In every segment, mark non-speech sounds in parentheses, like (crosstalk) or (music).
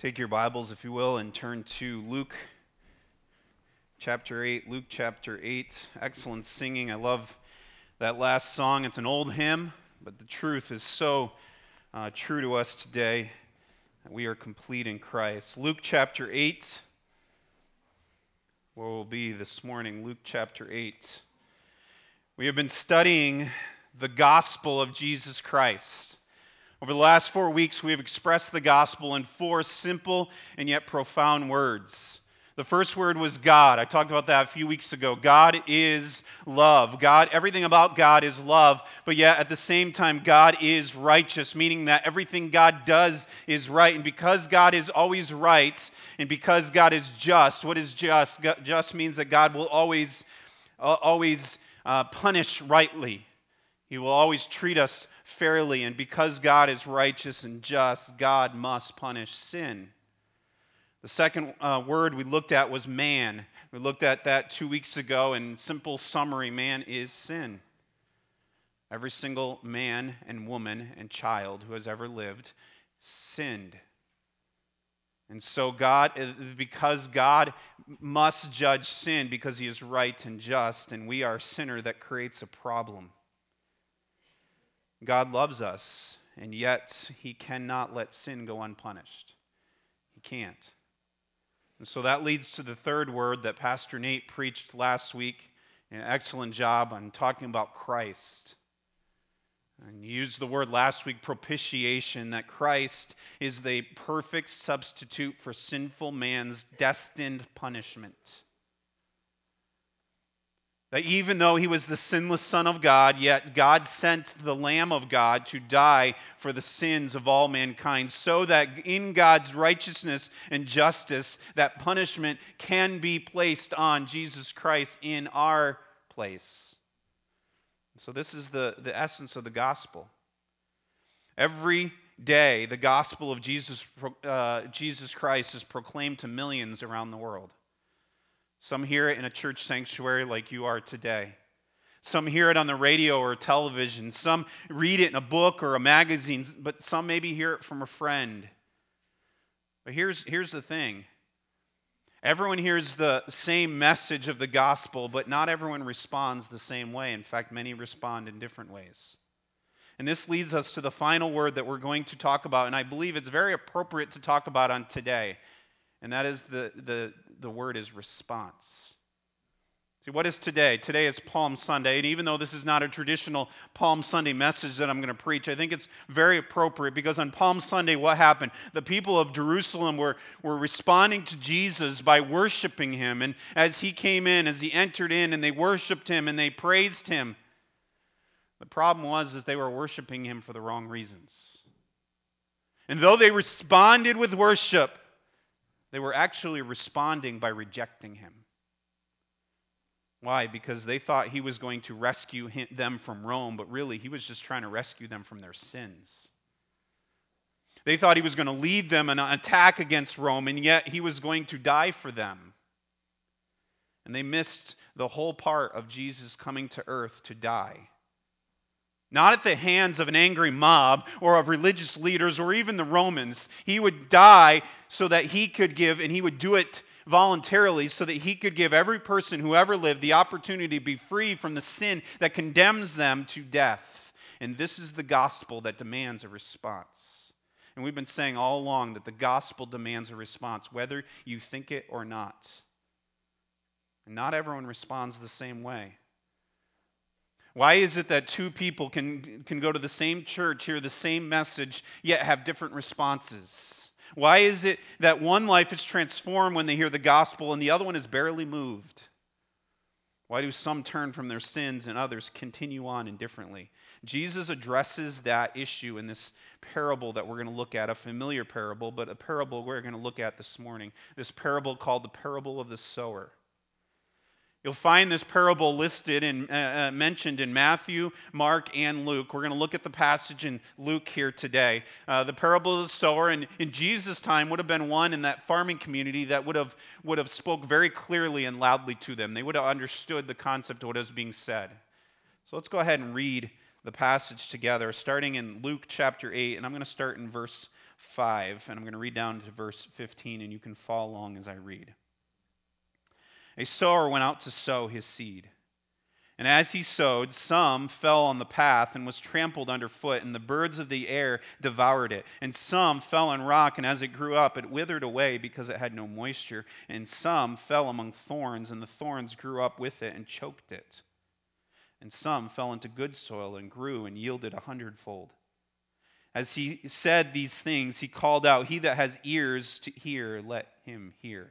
Take your Bibles, if you will, and turn to Luke chapter 8. Luke chapter 8. Excellent singing. I love that last song. It's an old hymn, but the truth is so uh, true to us today. We are complete in Christ. Luke chapter 8. Where we'll be this morning. Luke chapter 8. We have been studying the gospel of Jesus Christ. Over the last four weeks, we have expressed the gospel in four simple and yet profound words. The first word was God. I talked about that a few weeks ago. God is love. God, everything about God is love, but yet at the same time, God is righteous, meaning that everything God does is right. And because God is always right, and because God is just, what is just? Just means that God will always, uh, always uh, punish rightly. He will always treat us fairly, and because God is righteous and just, God must punish sin. The second uh, word we looked at was man. We looked at that two weeks ago, and simple summary man is sin. Every single man and woman and child who has ever lived sinned. And so, God, uh, because God must judge sin because he is right and just, and we are a sinner, that creates a problem. God loves us, and yet he cannot let sin go unpunished. He can't. And so that leads to the third word that Pastor Nate preached last week. An excellent job on talking about Christ. And you used the word last week, propitiation, that Christ is the perfect substitute for sinful man's destined punishment. That even though he was the sinless Son of God, yet God sent the Lamb of God to die for the sins of all mankind, so that in God's righteousness and justice, that punishment can be placed on Jesus Christ in our place. So, this is the, the essence of the gospel. Every day, the gospel of Jesus, uh, Jesus Christ is proclaimed to millions around the world. Some hear it in a church sanctuary like you are today. Some hear it on the radio or television. Some read it in a book or a magazine, but some maybe hear it from a friend. But here's, here's the thing everyone hears the same message of the gospel, but not everyone responds the same way. In fact, many respond in different ways. And this leads us to the final word that we're going to talk about, and I believe it's very appropriate to talk about on today and that is the, the, the word is response. See, what is today? Today is Palm Sunday, and even though this is not a traditional Palm Sunday message that I'm going to preach, I think it's very appropriate because on Palm Sunday, what happened? The people of Jerusalem were, were responding to Jesus by worshiping him, and as he came in, as he entered in, and they worshiped him and they praised him, the problem was is they were worshiping him for the wrong reasons. And though they responded with worship, they were actually responding by rejecting him. Why? Because they thought he was going to rescue him, them from Rome, but really he was just trying to rescue them from their sins. They thought he was going to lead them in an attack against Rome, and yet he was going to die for them. And they missed the whole part of Jesus coming to earth to die. Not at the hands of an angry mob or of religious leaders or even the Romans. He would die so that he could give, and he would do it voluntarily so that he could give every person who ever lived the opportunity to be free from the sin that condemns them to death. And this is the gospel that demands a response. And we've been saying all along that the gospel demands a response, whether you think it or not. And not everyone responds the same way. Why is it that two people can, can go to the same church, hear the same message, yet have different responses? Why is it that one life is transformed when they hear the gospel and the other one is barely moved? Why do some turn from their sins and others continue on indifferently? Jesus addresses that issue in this parable that we're going to look at, a familiar parable, but a parable we're going to look at this morning. This parable called the parable of the sower. You'll find this parable listed and uh, uh, mentioned in Matthew, Mark, and Luke. We're going to look at the passage in Luke here today. Uh, the parable of the sower, and in Jesus' time, would have been one in that farming community that would have would have spoke very clearly and loudly to them. They would have understood the concept of what is being said. So let's go ahead and read the passage together, starting in Luke chapter eight, and I'm going to start in verse 5, and I'm going to read down to verse 15, and you can follow along as I read. A sower went out to sow his seed. And as he sowed, some fell on the path and was trampled underfoot, and the birds of the air devoured it. And some fell on rock, and as it grew up, it withered away because it had no moisture. And some fell among thorns, and the thorns grew up with it and choked it. And some fell into good soil and grew and yielded a hundredfold. As he said these things, he called out, He that has ears to hear, let him hear.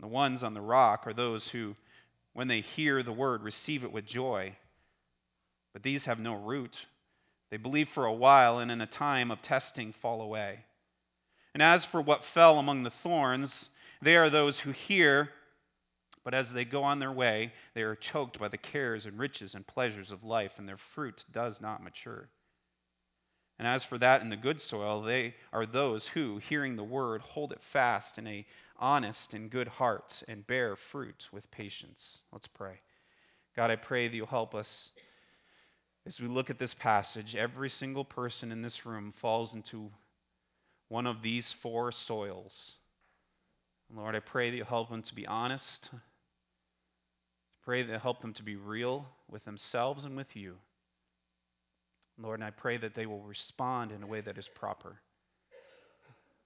The ones on the rock are those who, when they hear the word, receive it with joy. But these have no root. They believe for a while, and in a time of testing fall away. And as for what fell among the thorns, they are those who hear, but as they go on their way, they are choked by the cares and riches and pleasures of life, and their fruit does not mature. And as for that in the good soil, they are those who, hearing the word, hold it fast in a honest and good hearts and bear fruit with patience. Let's pray. God, I pray that you'll help us as we look at this passage. Every single person in this room falls into one of these four soils. Lord, I pray that you'll help them to be honest. Pray that you'll help them to be real with themselves and with you. Lord, and I pray that they will respond in a way that is proper.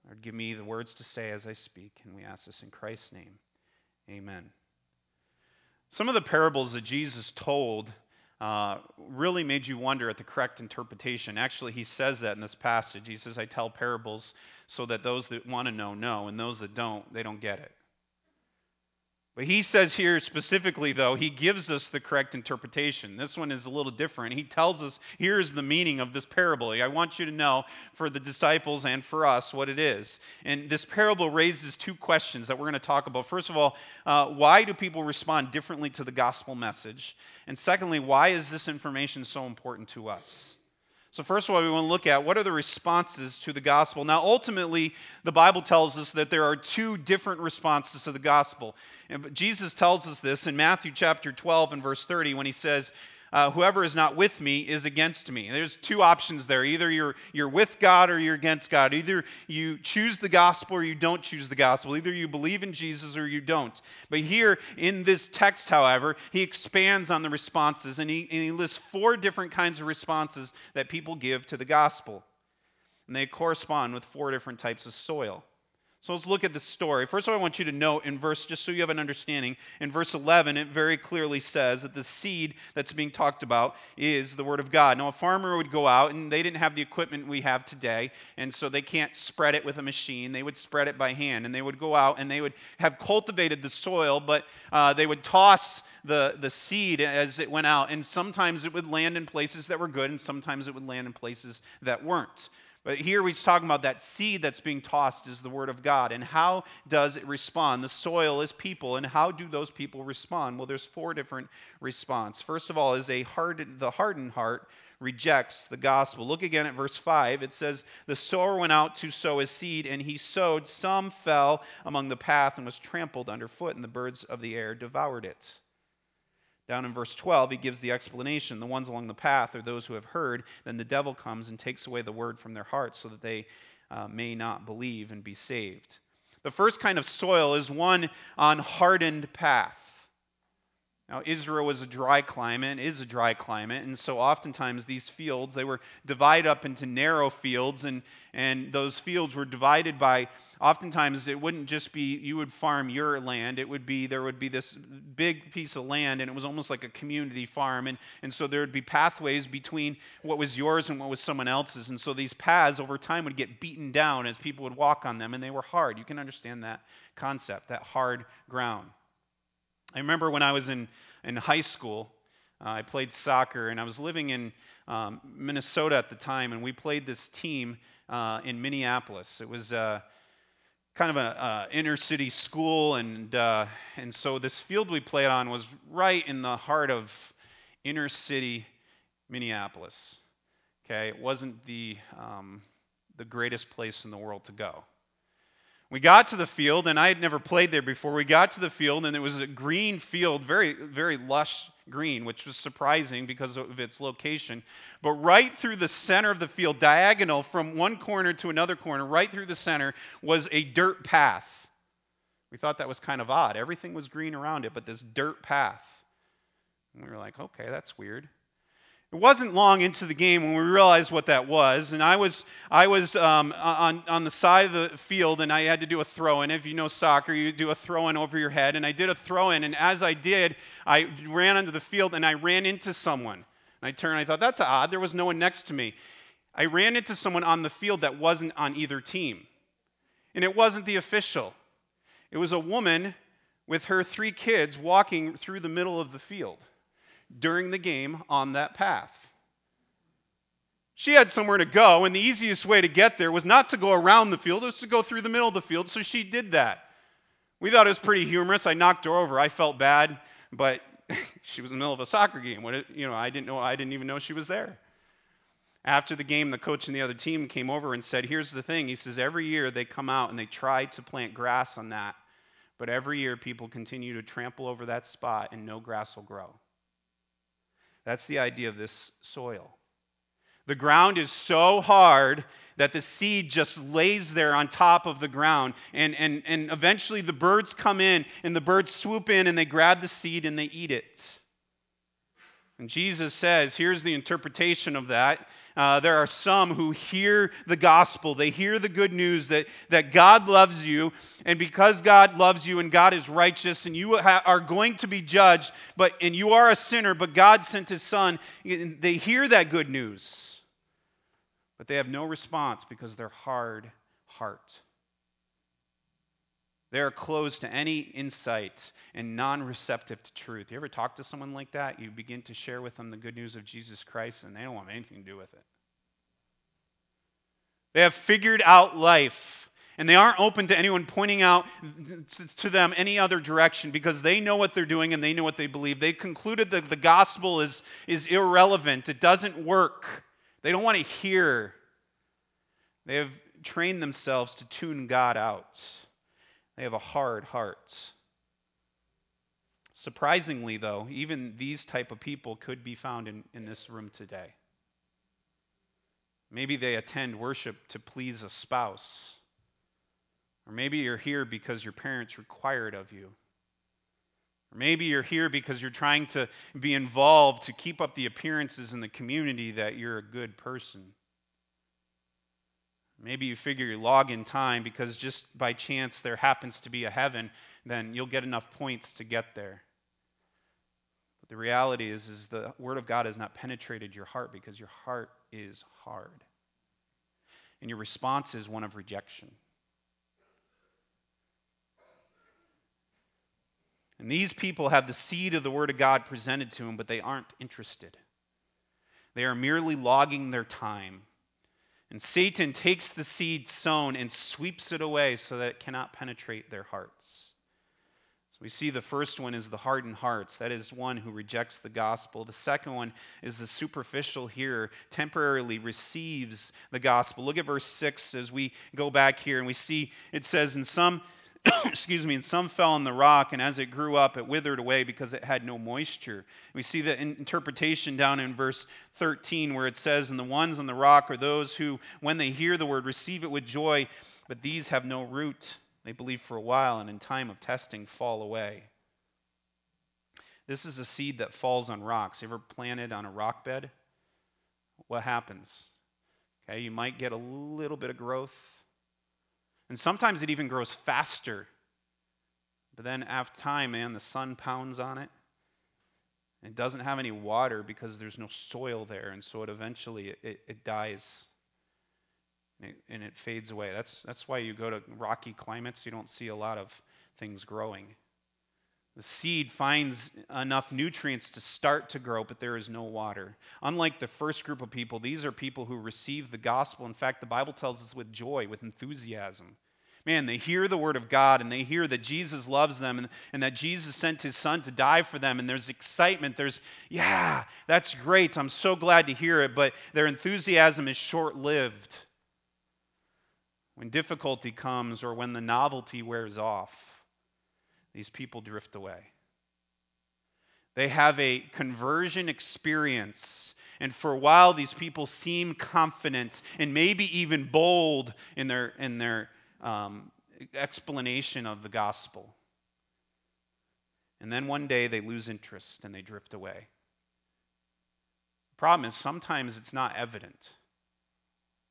Lord, give me the words to say as I speak, and we ask this in Christ's name. Amen. Some of the parables that Jesus told uh, really made you wonder at the correct interpretation. Actually, he says that in this passage. He says, I tell parables so that those that want to know, know, and those that don't, they don't get it. But he says here specifically, though, he gives us the correct interpretation. This one is a little different. He tells us here's the meaning of this parable. I want you to know for the disciples and for us what it is. And this parable raises two questions that we're going to talk about. First of all, uh, why do people respond differently to the gospel message? And secondly, why is this information so important to us? So, first of all, we want to look at what are the responses to the gospel. Now, ultimately, the Bible tells us that there are two different responses to the gospel. And Jesus tells us this in Matthew chapter 12 and verse 30 when he says, uh, whoever is not with me is against me. There's two options there. Either you're, you're with God or you're against God. Either you choose the gospel or you don't choose the gospel. Either you believe in Jesus or you don't. But here in this text, however, he expands on the responses and he, and he lists four different kinds of responses that people give to the gospel. And they correspond with four different types of soil. So let's look at the story. First of all, I want you to note in verse, just so you have an understanding, in verse 11, it very clearly says that the seed that's being talked about is the Word of God. Now, a farmer would go out, and they didn't have the equipment we have today, and so they can't spread it with a machine. They would spread it by hand, and they would go out and they would have cultivated the soil, but uh, they would toss the, the seed as it went out, and sometimes it would land in places that were good, and sometimes it would land in places that weren't. But here he's talking about that seed that's being tossed is the word of God. And how does it respond? The soil is people. And how do those people respond? Well, there's four different response. First of all, is a hardened, the hardened heart rejects the gospel. Look again at verse 5. It says, The sower went out to sow his seed, and he sowed. Some fell among the path and was trampled underfoot, and the birds of the air devoured it. Down in verse 12, he gives the explanation. The ones along the path are those who have heard. Then the devil comes and takes away the word from their hearts so that they uh, may not believe and be saved. The first kind of soil is one on hardened path. Now, Israel was a dry climate, is a dry climate, and so oftentimes these fields, they were divided up into narrow fields, and, and those fields were divided by oftentimes it wouldn't just be you would farm your land. It would be there would be this big piece of land and it was almost like a community farm. And, and so there would be pathways between what was yours and what was someone else's. And so these paths over time would get beaten down as people would walk on them and they were hard. You can understand that concept that hard ground. I remember when i was in, in high school uh, i played soccer and i was living in um, minnesota at the time and we played this team uh, in Minneapolis. It was uh, kind of an inner city school, and, uh, and so this field we played on was right in the heart of inner city Minneapolis. Okay, it wasn't the, um, the greatest place in the world to go. We got to the field, and I had never played there before. We got to the field, and it was a green field, very, very lush green, which was surprising because of its location. But right through the center of the field, diagonal from one corner to another corner, right through the center, was a dirt path. We thought that was kind of odd. Everything was green around it, but this dirt path. And we were like, okay, that's weird. It wasn't long into the game when we realized what that was, and I was I was um, on on the side of the field, and I had to do a throw in. If you know soccer, you do a throw in over your head, and I did a throw in, and as I did, I ran onto the field and I ran into someone. And I turned, and I thought that's odd. There was no one next to me. I ran into someone on the field that wasn't on either team, and it wasn't the official. It was a woman with her three kids walking through the middle of the field during the game on that path. She had somewhere to go, and the easiest way to get there was not to go around the field, it was to go through the middle of the field, so she did that. We thought it was pretty humorous. I knocked her over. I felt bad, but (laughs) she was in the middle of a soccer game. What you know, I didn't know I didn't even know she was there. After the game, the coach and the other team came over and said, "Here's the thing." He says, "Every year they come out and they try to plant grass on that, but every year people continue to trample over that spot and no grass will grow." That's the idea of this soil. The ground is so hard that the seed just lays there on top of the ground. And, and, and eventually the birds come in, and the birds swoop in and they grab the seed and they eat it. And Jesus says, here's the interpretation of that. Uh, there are some who hear the gospel. They hear the good news that, that God loves you, and because God loves you and God is righteous, and you ha- are going to be judged, but and you are a sinner, but God sent His Son. They hear that good news, but they have no response because they're hard heart. They are closed to any insight and non receptive to truth. You ever talk to someone like that? You begin to share with them the good news of Jesus Christ, and they don't want anything to do with it. They have figured out life, and they aren't open to anyone pointing out to them any other direction because they know what they're doing and they know what they believe. They've concluded that the gospel is, is irrelevant, it doesn't work. They don't want to hear. They have trained themselves to tune God out. They have a hard heart. Surprisingly, though, even these type of people could be found in, in this room today. Maybe they attend worship to please a spouse. Or maybe you're here because your parents required of you. Or maybe you're here because you're trying to be involved to keep up the appearances in the community that you're a good person. Maybe you figure you log in time because just by chance there happens to be a heaven, then you'll get enough points to get there. But the reality is, is the Word of God has not penetrated your heart because your heart is hard. And your response is one of rejection. And these people have the seed of the Word of God presented to them, but they aren't interested. They are merely logging their time and Satan takes the seed sown and sweeps it away so that it cannot penetrate their hearts. So we see the first one is the hardened hearts. That is one who rejects the gospel. The second one is the superficial hearer, temporarily receives the gospel. Look at verse 6 as we go back here and we see it says, In some (coughs) excuse me, and some fell on the rock, and as it grew up, it withered away because it had no moisture. We see the interpretation down in verse 13 where it says, And the ones on the rock are those who, when they hear the word, receive it with joy, but these have no root. They believe for a while, and in time of testing, fall away. This is a seed that falls on rocks. You ever planted on a rock bed? What happens? Okay, you might get a little bit of growth and sometimes it even grows faster. But then after time, man, the sun pounds on it. It doesn't have any water because there's no soil there, and so it eventually it, it, dies and it, and it fades away. That's that's why you go to rocky climates, you don't see a lot of things growing. The seed finds enough nutrients to start to grow, but there is no water. Unlike the first group of people, these are people who receive the gospel. In fact, the Bible tells us with joy, with enthusiasm. Man, they hear the word of God and they hear that Jesus loves them and, and that Jesus sent his son to die for them. And there's excitement. There's, yeah, that's great. I'm so glad to hear it. But their enthusiasm is short lived. When difficulty comes or when the novelty wears off, these people drift away. They have a conversion experience. And for a while, these people seem confident and maybe even bold in their, in their um, explanation of the gospel. And then one day they lose interest and they drift away. The problem is sometimes it's not evident.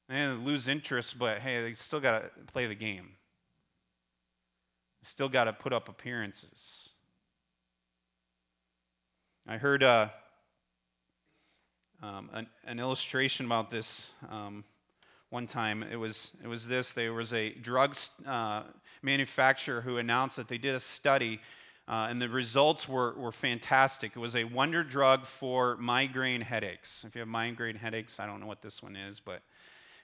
They lose interest, but hey, they still got to play the game. Still got to put up appearances. I heard uh, um, an, an, illustration about this um, one time. It was it was this. There was a drug uh, manufacturer who announced that they did a study, uh, and the results were were fantastic. It was a wonder drug for migraine headaches. If you have migraine headaches, I don't know what this one is, but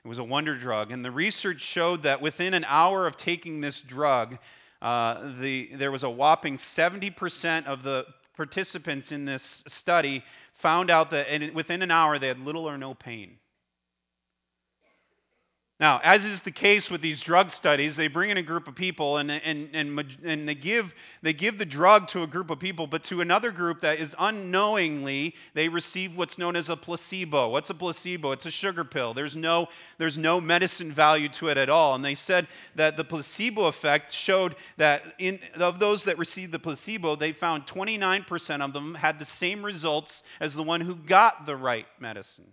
it was a wonder drug. And the research showed that within an hour of taking this drug, uh, the, there was a whopping 70% of the participants in this study found out that in, within an hour they had little or no pain. Now, as is the case with these drug studies, they bring in a group of people and, and, and, and they, give, they give the drug to a group of people, but to another group that is unknowingly, they receive what's known as a placebo. What's a placebo? It's a sugar pill. There's no, there's no medicine value to it at all. And they said that the placebo effect showed that in, of those that received the placebo, they found 29% of them had the same results as the one who got the right medicine.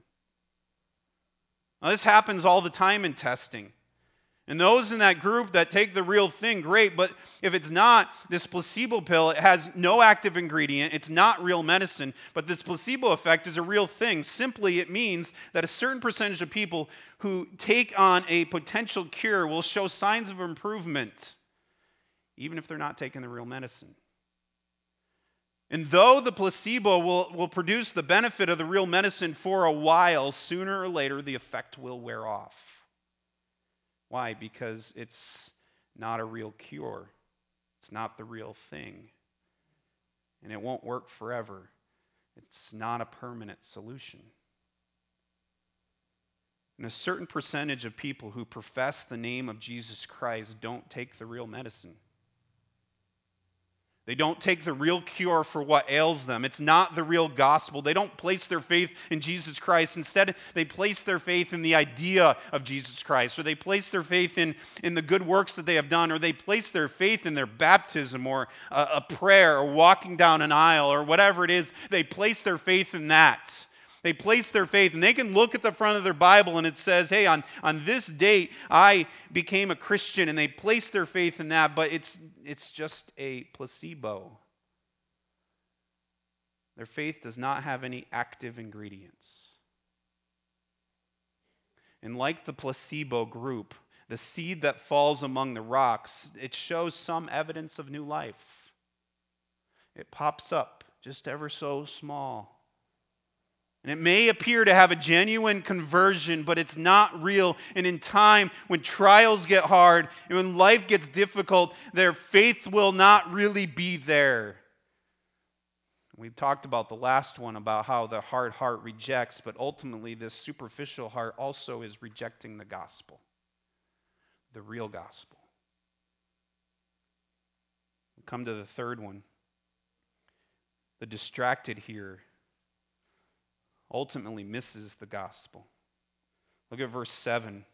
Now, this happens all the time in testing. And those in that group that take the real thing, great. But if it's not, this placebo pill, it has no active ingredient. It's not real medicine. But this placebo effect is a real thing. Simply, it means that a certain percentage of people who take on a potential cure will show signs of improvement, even if they're not taking the real medicine. And though the placebo will, will produce the benefit of the real medicine for a while, sooner or later the effect will wear off. Why? Because it's not a real cure, it's not the real thing. And it won't work forever. It's not a permanent solution. And a certain percentage of people who profess the name of Jesus Christ don't take the real medicine. They don't take the real cure for what ails them. It's not the real gospel. They don't place their faith in Jesus Christ. Instead, they place their faith in the idea of Jesus Christ, or they place their faith in, in the good works that they have done, or they place their faith in their baptism, or a, a prayer, or walking down an aisle, or whatever it is. They place their faith in that. They place their faith, and they can look at the front of their Bible and it says, hey, on, on this date, I became a Christian, and they place their faith in that, but it's, it's just a placebo. Their faith does not have any active ingredients. And like the placebo group, the seed that falls among the rocks, it shows some evidence of new life. It pops up just ever so small. And it may appear to have a genuine conversion, but it's not real. And in time, when trials get hard and when life gets difficult, their faith will not really be there. We've talked about the last one about how the hard heart rejects, but ultimately, this superficial heart also is rejecting the gospel, the real gospel. We come to the third one. The distracted hearer ultimately misses the gospel. Look at verse 7.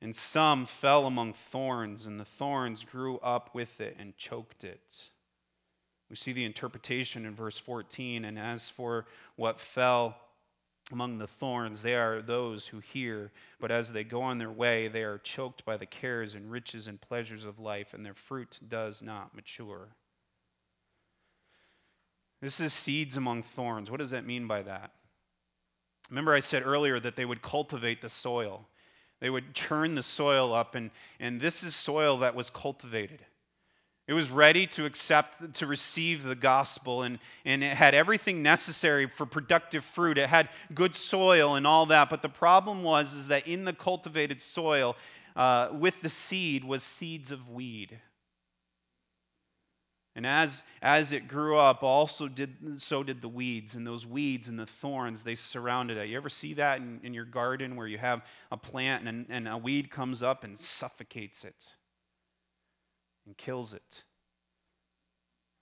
And some fell among thorns, and the thorns grew up with it and choked it. We see the interpretation in verse 14. And as for what fell among the thorns, they are those who hear, but as they go on their way, they are choked by the cares and riches and pleasures of life, and their fruit does not mature. This is seeds among thorns. What does that mean by that? Remember, I said earlier that they would cultivate the soil. They would churn the soil up, and, and this is soil that was cultivated. It was ready to accept, to receive the gospel, and, and it had everything necessary for productive fruit. It had good soil and all that. But the problem was is that in the cultivated soil, uh, with the seed, was seeds of weed. And as, as it grew up, also did, so did the weeds. And those weeds and the thorns, they surrounded it. You ever see that in, in your garden where you have a plant and, and a weed comes up and suffocates it and kills it?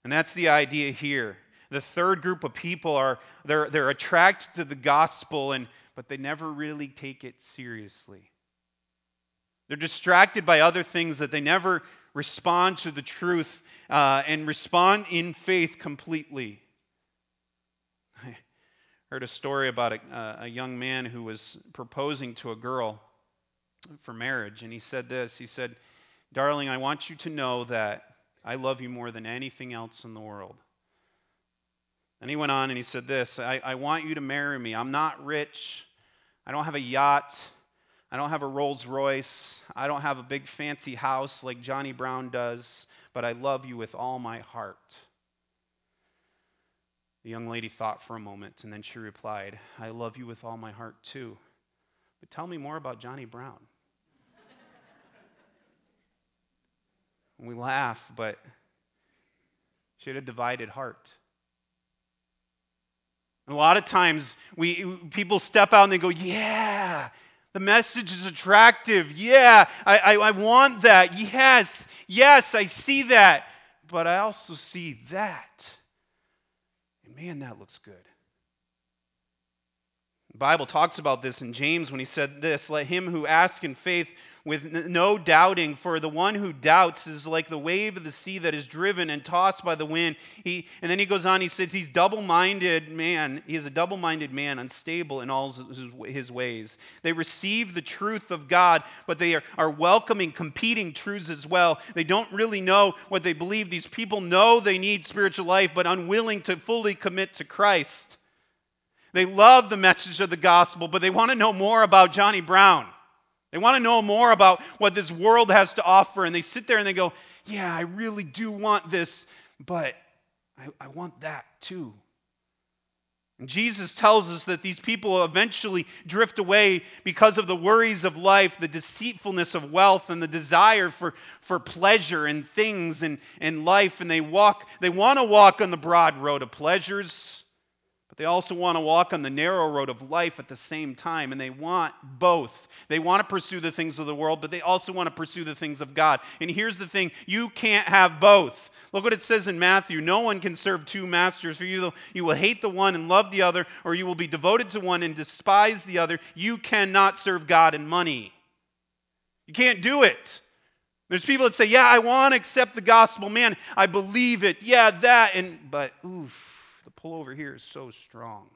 And that's the idea here. The third group of people are they're, they're attracted to the gospel, and, but they never really take it seriously. They're distracted by other things that they never respond to the truth uh, and respond in faith completely. I (laughs) heard a story about a, a young man who was proposing to a girl for marriage, and he said this He said, Darling, I want you to know that I love you more than anything else in the world. And he went on and he said this I, I want you to marry me. I'm not rich. I don't have a yacht. I don't have a Rolls Royce. I don't have a big fancy house like Johnny Brown does, but I love you with all my heart. The young lady thought for a moment and then she replied, I love you with all my heart too. But tell me more about Johnny Brown. (laughs) we laugh, but she had a divided heart. And a lot of times we people step out and they go, "Yeah, the message is attractive. Yeah, I, I, I, want that. Yes, yes, I see that. But I also see that. And man, that looks good. The Bible talks about this in James when he said this Let him who asks in faith with no doubting, for the one who doubts is like the wave of the sea that is driven and tossed by the wind. He, and then he goes on, he says, He's double minded man. He is a double minded man, unstable in all his, ways. They receive the truth of God, but they are, are welcoming competing truths as well. They don't really know what they believe. These people know they need spiritual life, but unwilling to fully commit to Christ. They love the message of the gospel, but they want to know more about Johnny Brown. They want to know more about what this world has to offer, and they sit there and they go, Yeah, I really do want this, but I, I want that too. And Jesus tells us that these people eventually drift away because of the worries of life, the deceitfulness of wealth, and the desire for, for pleasure and things and, and life. And they walk, they want to walk on the broad road of pleasures, but they also want to walk on the narrow road of life at the same time. And they want both. They want to pursue the things of the world, but they also want to pursue the things of God. And here's the thing you can't have both. Look what it says in Matthew No one can serve two masters, for you, you will hate the one and love the other, or you will be devoted to one and despise the other. You cannot serve God and money. You can't do it. There's people that say, Yeah, I want to accept the gospel. Man, I believe it. Yeah, that. And, but, oof, the pull over here is so strong.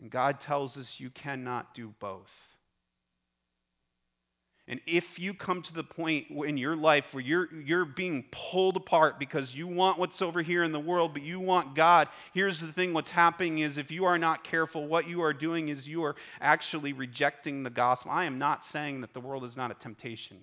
And God tells us you cannot do both. And if you come to the point in your life where you're, you're being pulled apart because you want what's over here in the world, but you want God, here's the thing what's happening is if you are not careful, what you are doing is you are actually rejecting the gospel. I am not saying that the world is not a temptation.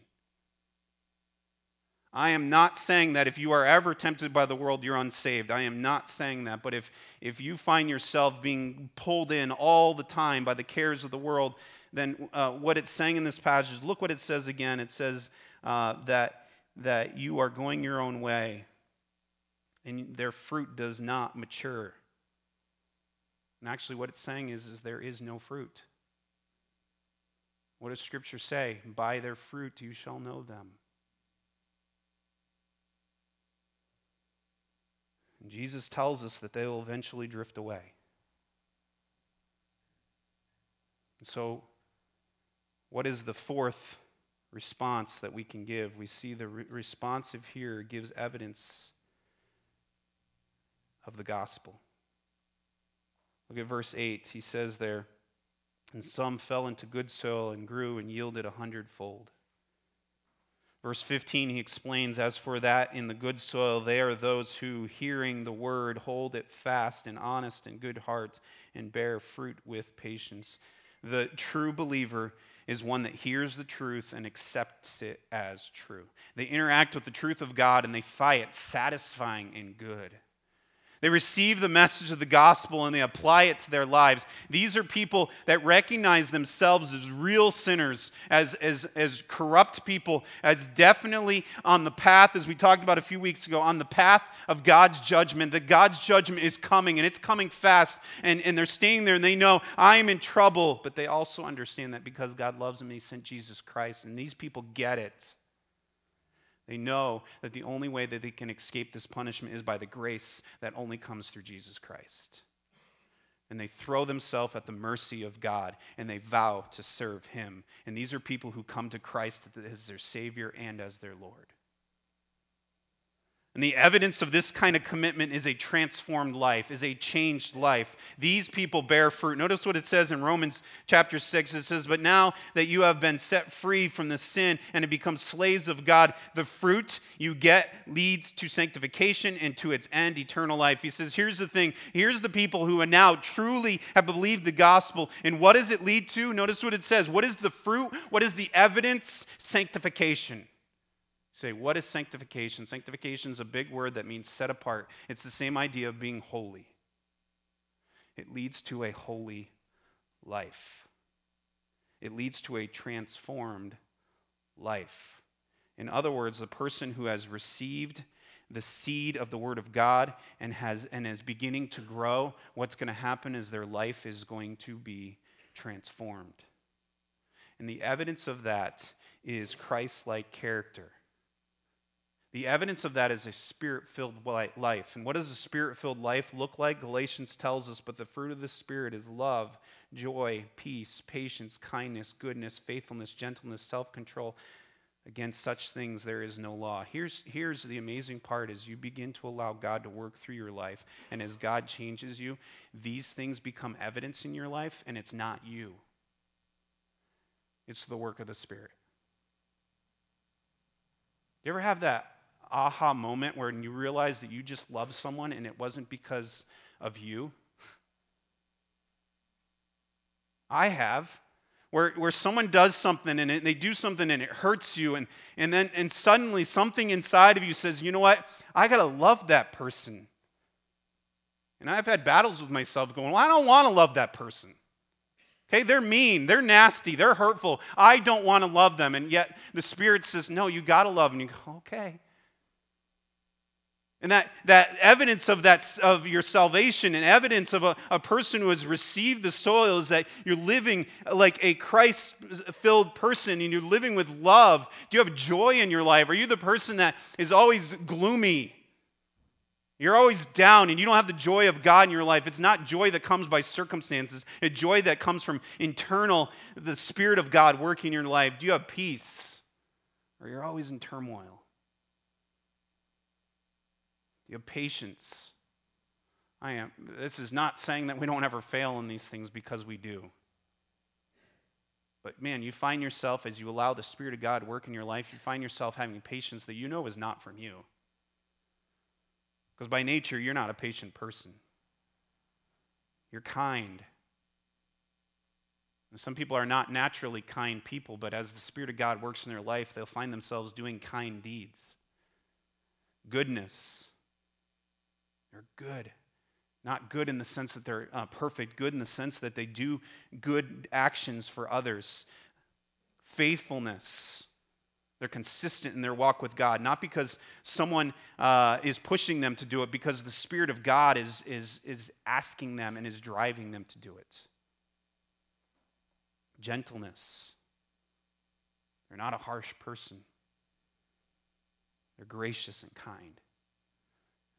I am not saying that if you are ever tempted by the world, you're unsaved. I am not saying that. But if, if you find yourself being pulled in all the time by the cares of the world, then uh, what it's saying in this passage, look what it says again. It says uh, that, that you are going your own way, and their fruit does not mature. And actually, what it's saying is, is there is no fruit. What does Scripture say? By their fruit you shall know them. And Jesus tells us that they will eventually drift away. And so, what is the fourth response that we can give? We see the re- responsive here gives evidence of the gospel. Look at verse 8. He says there, And some fell into good soil and grew and yielded a hundredfold. Verse 15, he explains, As for that in the good soil, they are those who, hearing the word, hold it fast in honest and good hearts and bear fruit with patience. The true believer is one that hears the truth and accepts it as true. They interact with the truth of God and they find it satisfying and good. They receive the message of the gospel and they apply it to their lives. These are people that recognize themselves as real sinners, as, as, as corrupt people, as definitely on the path, as we talked about a few weeks ago, on the path of God's judgment, that God's judgment is coming and it's coming fast. And, and they're staying there and they know, I am in trouble. But they also understand that because God loves them, He sent Jesus Christ. And these people get it. They know that the only way that they can escape this punishment is by the grace that only comes through Jesus Christ. And they throw themselves at the mercy of God and they vow to serve Him. And these are people who come to Christ as their Savior and as their Lord. And the evidence of this kind of commitment is a transformed life, is a changed life. These people bear fruit. Notice what it says in Romans chapter 6. It says, But now that you have been set free from the sin and have become slaves of God, the fruit you get leads to sanctification and to its end, eternal life. He says, Here's the thing. Here's the people who are now truly have believed the gospel. And what does it lead to? Notice what it says. What is the fruit? What is the evidence? Sanctification say, what is sanctification? Sanctification is a big word that means set apart. It's the same idea of being holy. It leads to a holy life, it leads to a transformed life. In other words, the person who has received the seed of the Word of God and, has, and is beginning to grow, what's going to happen is their life is going to be transformed. And the evidence of that is Christ like character. The evidence of that is a spirit filled life. And what does a spirit filled life look like? Galatians tells us, but the fruit of the Spirit is love, joy, peace, patience, kindness, goodness, faithfulness, gentleness, self control. Against such things there is no law. Here's, here's the amazing part as you begin to allow God to work through your life, and as God changes you, these things become evidence in your life, and it's not you. It's the work of the Spirit. You ever have that aha moment where you realize that you just love someone and it wasn't because of you? I have. Where, where someone does something and it, they do something and it hurts you, and, and then and suddenly something inside of you says, you know what? I got to love that person. And I've had battles with myself going, well, I don't want to love that person. Okay, they're mean, they're nasty, they're hurtful. I don't want to love them. And yet the Spirit says, no, you got to love them. And you go, okay. And that, that evidence of, that, of your salvation and evidence of a, a person who has received the soil is that you're living like a Christ filled person and you're living with love. Do you have joy in your life? Are you the person that is always gloomy? You're always down and you don't have the joy of God in your life. It's not joy that comes by circumstances, it's joy that comes from internal, the Spirit of God working in your life. Do you have peace? Or you're always in turmoil? You have patience. I am. This is not saying that we don't ever fail in these things because we do. But man, you find yourself, as you allow the Spirit of God work in your life, you find yourself having patience that you know is not from you. Because by nature, you're not a patient person. You're kind. And some people are not naturally kind people, but as the Spirit of God works in their life, they'll find themselves doing kind deeds. Goodness, they're good. Not good in the sense that they're uh, perfect, good in the sense that they do good actions for others. Faithfulness. They're consistent in their walk with God, not because someone uh, is pushing them to do it, because the Spirit of God is, is, is asking them and is driving them to do it. Gentleness. They're not a harsh person, they're gracious and kind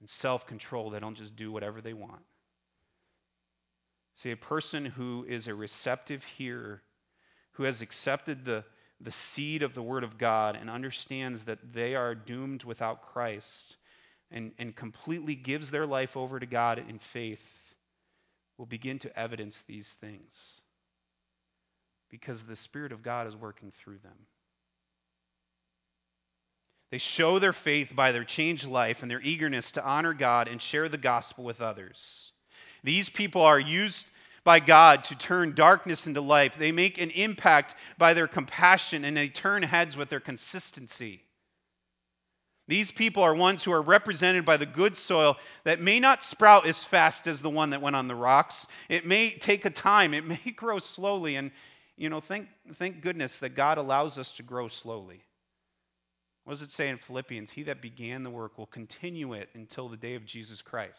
and self control. They don't just do whatever they want. See, a person who is a receptive hearer, who has accepted the, the seed of the Word of God and understands that they are doomed without Christ and, and completely gives their life over to God in faith, will begin to evidence these things because the Spirit of God is working through them. They show their faith by their changed life and their eagerness to honor God and share the gospel with others. These people are used by God to turn darkness into life. They make an impact by their compassion and they turn heads with their consistency. These people are ones who are represented by the good soil that may not sprout as fast as the one that went on the rocks. It may take a time, it may (laughs) grow slowly. And, you know, thank, thank goodness that God allows us to grow slowly. What does it say in Philippians? He that began the work will continue it until the day of Jesus Christ.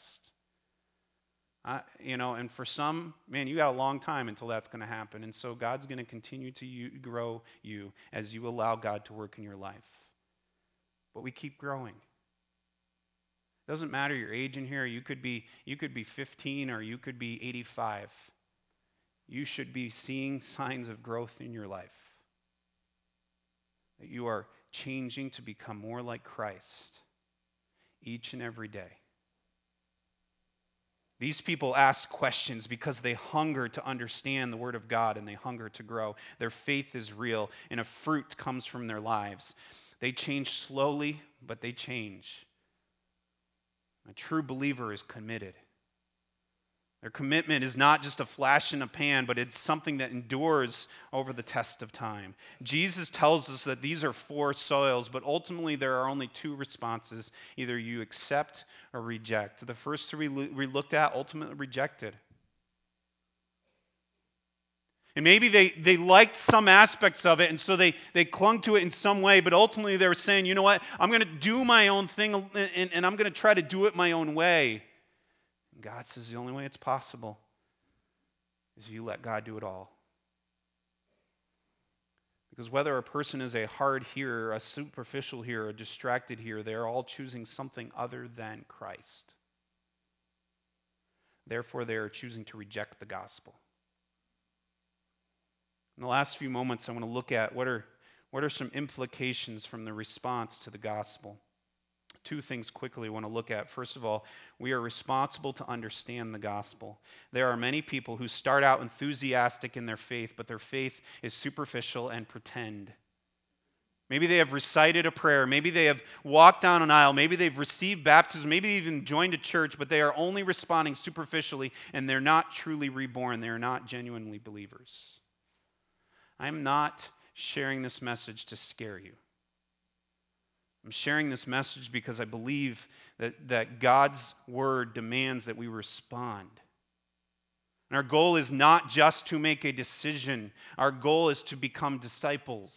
Uh, you know, and for some, man, you got a long time until that's going to happen. And so God's going to continue to you, grow you as you allow God to work in your life but we keep growing. It doesn't matter your age in here. You could be you could be 15 or you could be 85. You should be seeing signs of growth in your life. That you are changing to become more like Christ each and every day. These people ask questions because they hunger to understand the Word of God and they hunger to grow. Their faith is real, and a fruit comes from their lives. They change slowly, but they change. A true believer is committed. Their commitment is not just a flash in a pan, but it's something that endures over the test of time. Jesus tells us that these are four soils, but ultimately there are only two responses either you accept or reject. The first three we looked at ultimately rejected. And maybe they, they liked some aspects of it, and so they, they clung to it in some way, but ultimately they were saying, you know what, I'm going to do my own thing, and, and I'm going to try to do it my own way. God says the only way it's possible is you let God do it all. Because whether a person is a hard hearer, a superficial hearer, a distracted hearer, they are all choosing something other than Christ. Therefore, they are choosing to reject the gospel. In the last few moments, I want to look at what are, what are some implications from the response to the gospel. Two things quickly I want to look at. First of all, we are responsible to understand the gospel. There are many people who start out enthusiastic in their faith, but their faith is superficial and pretend. Maybe they have recited a prayer. Maybe they have walked down an aisle. Maybe they've received baptism. Maybe they even joined a church, but they are only responding superficially and they're not truly reborn. They're not genuinely believers. I'm not sharing this message to scare you. I'm sharing this message because I believe that, that God's word demands that we respond. And our goal is not just to make a decision, our goal is to become disciples.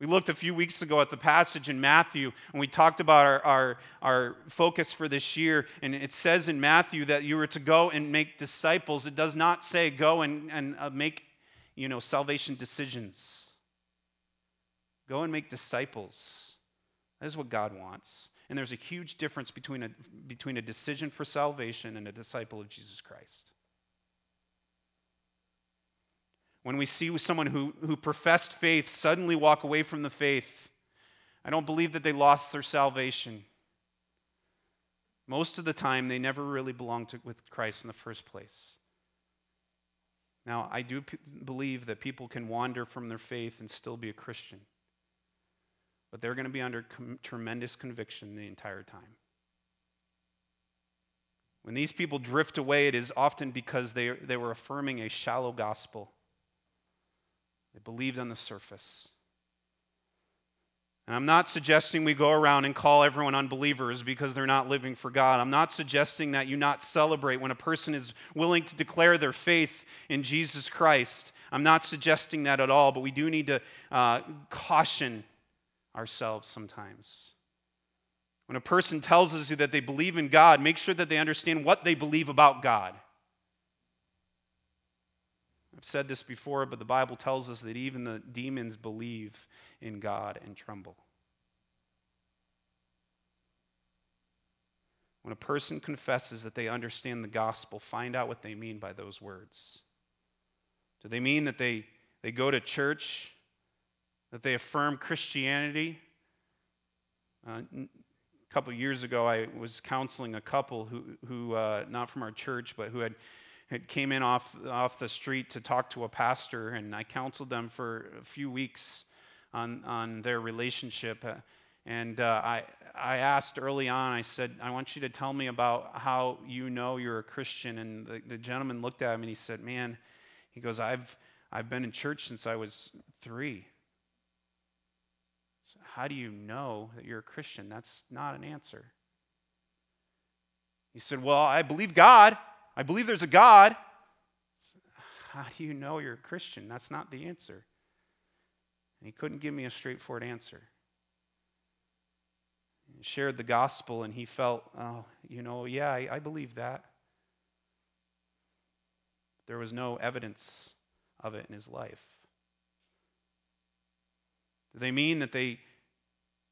We looked a few weeks ago at the passage in Matthew, and we talked about our, our, our, focus for this year. And it says in Matthew that you were to go and make disciples. It does not say go and, and uh, make you know, salvation decisions. Go and make disciples. That is what God wants. And there's a huge difference between a, between a decision for salvation and a disciple of Jesus Christ. When we see someone who, who professed faith suddenly walk away from the faith, I don't believe that they lost their salvation. Most of the time, they never really belonged to, with Christ in the first place. Now, I do p- believe that people can wander from their faith and still be a Christian, but they're going to be under com- tremendous conviction the entire time. When these people drift away, it is often because they, they were affirming a shallow gospel. They believed on the surface. And I'm not suggesting we go around and call everyone unbelievers because they're not living for God. I'm not suggesting that you not celebrate when a person is willing to declare their faith in Jesus Christ. I'm not suggesting that at all, but we do need to uh, caution ourselves sometimes. When a person tells us that they believe in God, make sure that they understand what they believe about God. I've said this before, but the Bible tells us that even the demons believe in God and tremble. When a person confesses that they understand the gospel, find out what they mean by those words. Do they mean that they, they go to church, that they affirm Christianity? Uh, a couple years ago, I was counseling a couple who, who uh, not from our church, but who had, had came in off, off the street to talk to a pastor, and I counseled them for a few weeks on, on their relationship. Uh, And uh, I, I asked early on, I said, I want you to tell me about how you know you're a Christian. And the, the gentleman looked at him and he said, Man, he goes, I've, I've been in church since I was three. So how do you know that you're a Christian? That's not an answer. He said, Well, I believe God. I believe there's a God. How do you know you're a Christian? That's not the answer. And he couldn't give me a straightforward answer. He shared the gospel, and he felt, oh, you know, yeah, I, I believe that. There was no evidence of it in his life. Do they mean that they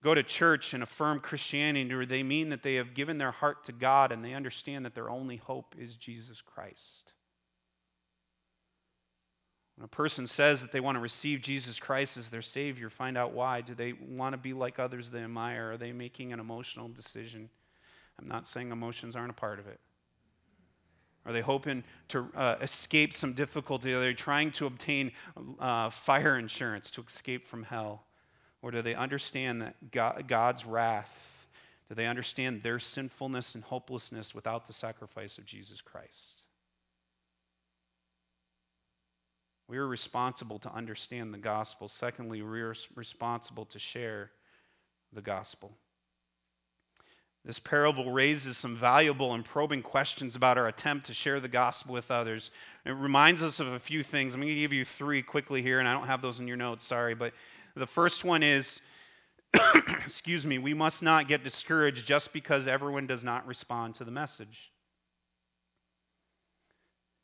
go to church and affirm Christianity, or do they mean that they have given their heart to God and they understand that their only hope is Jesus Christ? When a person says that they want to receive Jesus Christ as their Savior, find out why. Do they want to be like others they admire? Are they making an emotional decision? I'm not saying emotions aren't a part of it. Are they hoping to uh, escape some difficulty? Are they trying to obtain uh, fire insurance to escape from hell? Or do they understand that God, God's wrath? Do they understand their sinfulness and hopelessness without the sacrifice of Jesus Christ? We are responsible to understand the gospel. Secondly, we are responsible to share the gospel. This parable raises some valuable and probing questions about our attempt to share the gospel with others. It reminds us of a few things. I'm going to give you three quickly here, and I don't have those in your notes, sorry. But the first one is (coughs) excuse me, we must not get discouraged just because everyone does not respond to the message.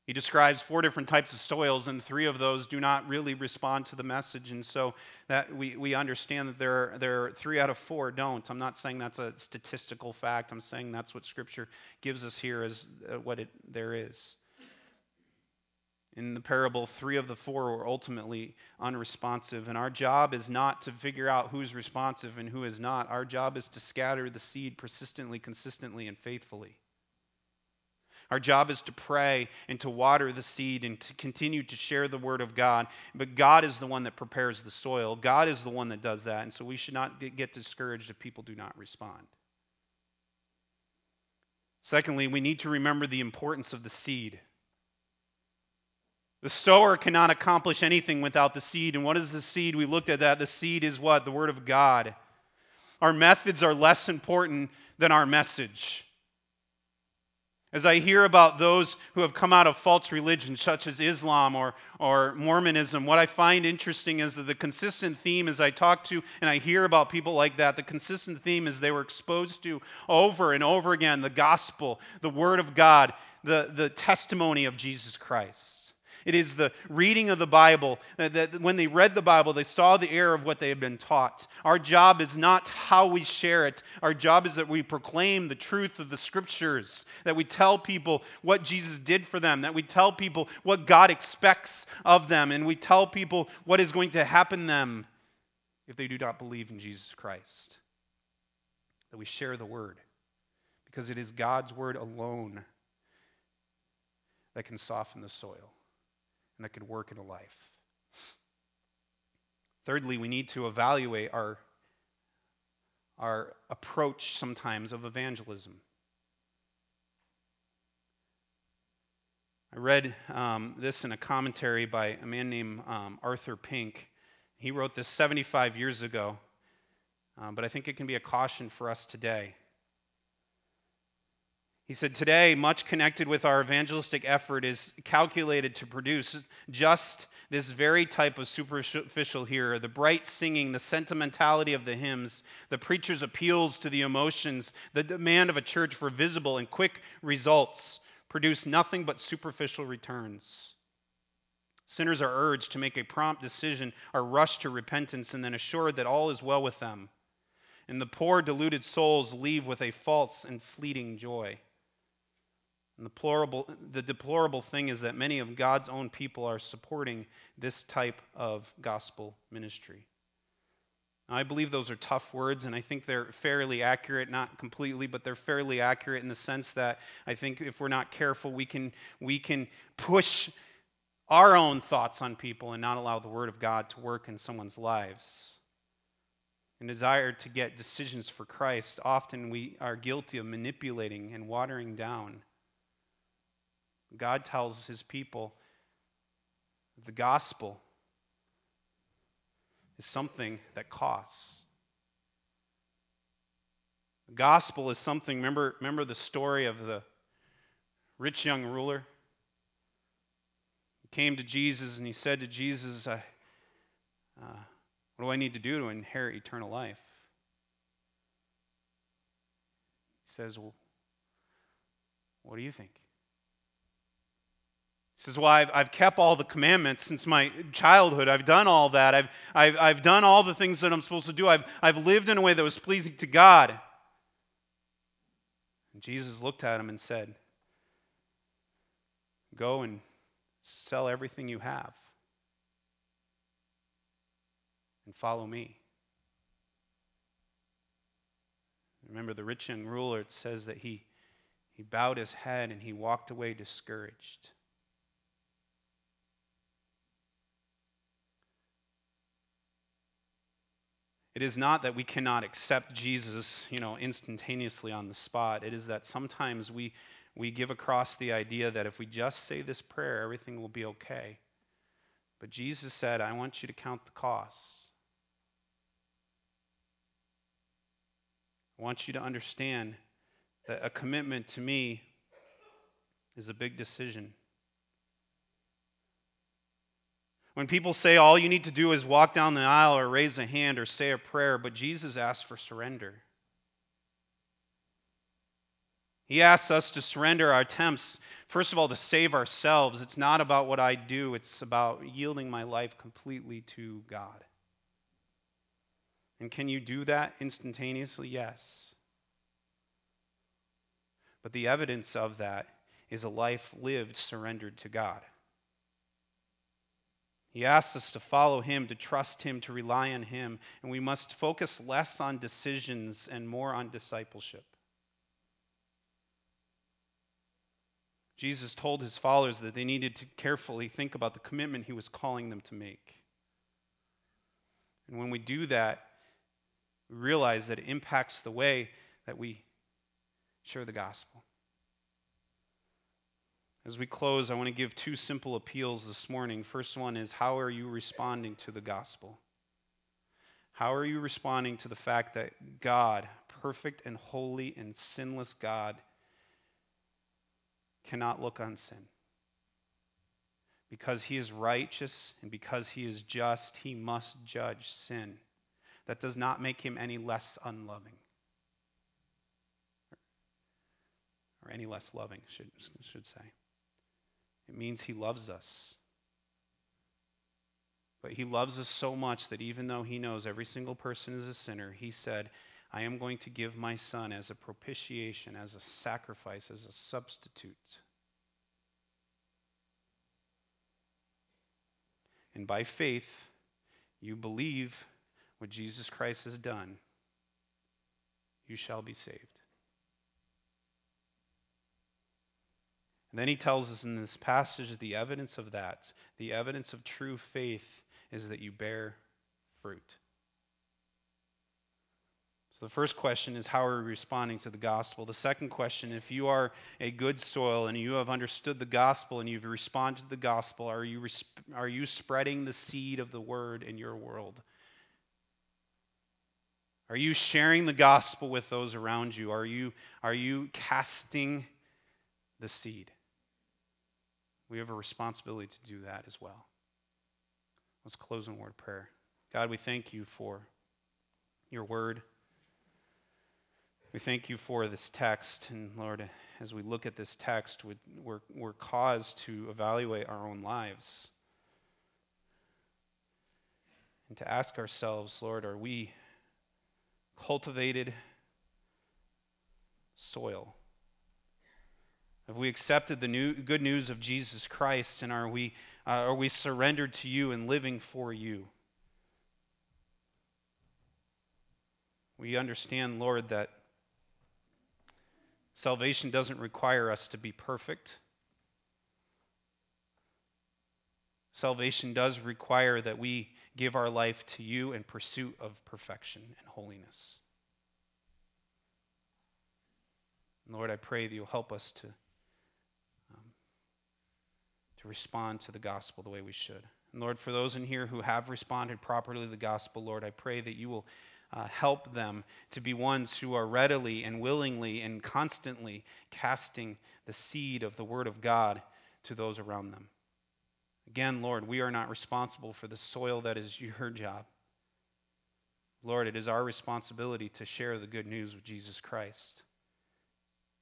He describes four different types of soils, and three of those do not really respond to the message. And so that we, we understand that there are, there are three out of four don't. I'm not saying that's a statistical fact. I'm saying that's what Scripture gives us here as uh, what it, there is. In the parable, three of the four were ultimately unresponsive. And our job is not to figure out who's responsive and who is not. Our job is to scatter the seed persistently, consistently, and faithfully. Our job is to pray and to water the seed and to continue to share the word of God. But God is the one that prepares the soil. God is the one that does that. And so we should not get discouraged if people do not respond. Secondly, we need to remember the importance of the seed. The sower cannot accomplish anything without the seed. And what is the seed? We looked at that. The seed is what? The Word of God. Our methods are less important than our message. As I hear about those who have come out of false religions, such as Islam or, or Mormonism, what I find interesting is that the consistent theme, as I talk to and I hear about people like that, the consistent theme is they were exposed to over and over again the gospel, the Word of God, the, the testimony of Jesus Christ. It is the reading of the Bible uh, that when they read the Bible, they saw the error of what they had been taught. Our job is not how we share it. Our job is that we proclaim the truth of the scriptures, that we tell people what Jesus did for them, that we tell people what God expects of them, and we tell people what is going to happen to them if they do not believe in Jesus Christ. That we share the word because it is God's word alone that can soften the soil and that could work in a life. Thirdly, we need to evaluate our, our approach sometimes of evangelism. I read um, this in a commentary by a man named um, Arthur Pink. He wrote this 75 years ago, um, but I think it can be a caution for us today. He said, Today, much connected with our evangelistic effort is calculated to produce just this very type of superficial here the bright singing, the sentimentality of the hymns, the preacher's appeals to the emotions, the demand of a church for visible and quick results produce nothing but superficial returns. Sinners are urged to make a prompt decision, are rushed to repentance, and then assured that all is well with them. And the poor, deluded souls leave with a false and fleeting joy. And the deplorable, the deplorable thing is that many of God's own people are supporting this type of gospel ministry. Now, I believe those are tough words, and I think they're fairly accurate, not completely, but they're fairly accurate in the sense that I think if we're not careful, we can, we can push our own thoughts on people and not allow the Word of God to work in someone's lives. and desire to get decisions for Christ, often we are guilty of manipulating and watering down. God tells his people the gospel is something that costs. The gospel is something, remember, remember the story of the rich young ruler? He came to Jesus and he said to Jesus, uh, What do I need to do to inherit eternal life? He says, Well, what do you think? He says, Well, I've, I've kept all the commandments since my childhood. I've done all that. I've, I've, I've done all the things that I'm supposed to do. I've, I've lived in a way that was pleasing to God. And Jesus looked at him and said, Go and sell everything you have and follow me. Remember the rich young ruler, it says that he, he bowed his head and he walked away discouraged. It is not that we cannot accept Jesus, you know, instantaneously on the spot. It is that sometimes we, we give across the idea that if we just say this prayer, everything will be okay. But Jesus said, I want you to count the costs. I want you to understand that a commitment to me is a big decision. When people say all you need to do is walk down the aisle or raise a hand or say a prayer, but Jesus asks for surrender. He asks us to surrender our attempts, first of all, to save ourselves. It's not about what I do, it's about yielding my life completely to God. And can you do that instantaneously? Yes. But the evidence of that is a life lived surrendered to God. He asks us to follow Him, to trust Him, to rely on Him, and we must focus less on decisions and more on discipleship. Jesus told his followers that they needed to carefully think about the commitment he was calling them to make. And when we do that, we realize that it impacts the way that we share the gospel. As we close, I want to give two simple appeals this morning. First one is how are you responding to the gospel? How are you responding to the fact that God, perfect and holy and sinless God, cannot look on sin? Because he is righteous and because he is just, he must judge sin. That does not make him any less unloving. Or any less loving, should, should say. It means He loves us. But He loves us so much that even though He knows every single person is a sinner, He said, I am going to give my Son as a propitiation, as a sacrifice, as a substitute. And by faith, you believe what Jesus Christ has done, you shall be saved. And then he tells us in this passage the evidence of that, the evidence of true faith, is that you bear fruit. So the first question is how are we responding to the gospel? The second question, if you are a good soil and you have understood the gospel and you've responded to the gospel, are you, are you spreading the seed of the word in your world? Are you sharing the gospel with those around you? Are you, are you casting the seed? We have a responsibility to do that as well. Let's close in word prayer. God, we thank you for your word. We thank you for this text. And Lord, as we look at this text, we're, we're caused to evaluate our own lives and to ask ourselves, Lord, are we cultivated soil? Have we accepted the new, good news of Jesus Christ and are we, uh, are we surrendered to you and living for you? We understand, Lord, that salvation doesn't require us to be perfect. Salvation does require that we give our life to you in pursuit of perfection and holiness. Lord, I pray that you'll help us to, respond to the gospel the way we should. And Lord, for those in here who have responded properly to the gospel, Lord, I pray that you will uh, help them to be ones who are readily and willingly and constantly casting the seed of the Word of God to those around them. Again, Lord, we are not responsible for the soil that is your job. Lord, it is our responsibility to share the good news of Jesus Christ.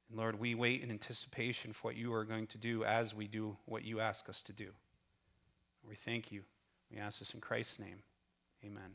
And Lord, we wait in anticipation for what you are going to do as we do what you ask us to do. We thank you. We ask this in Christ's name. Amen.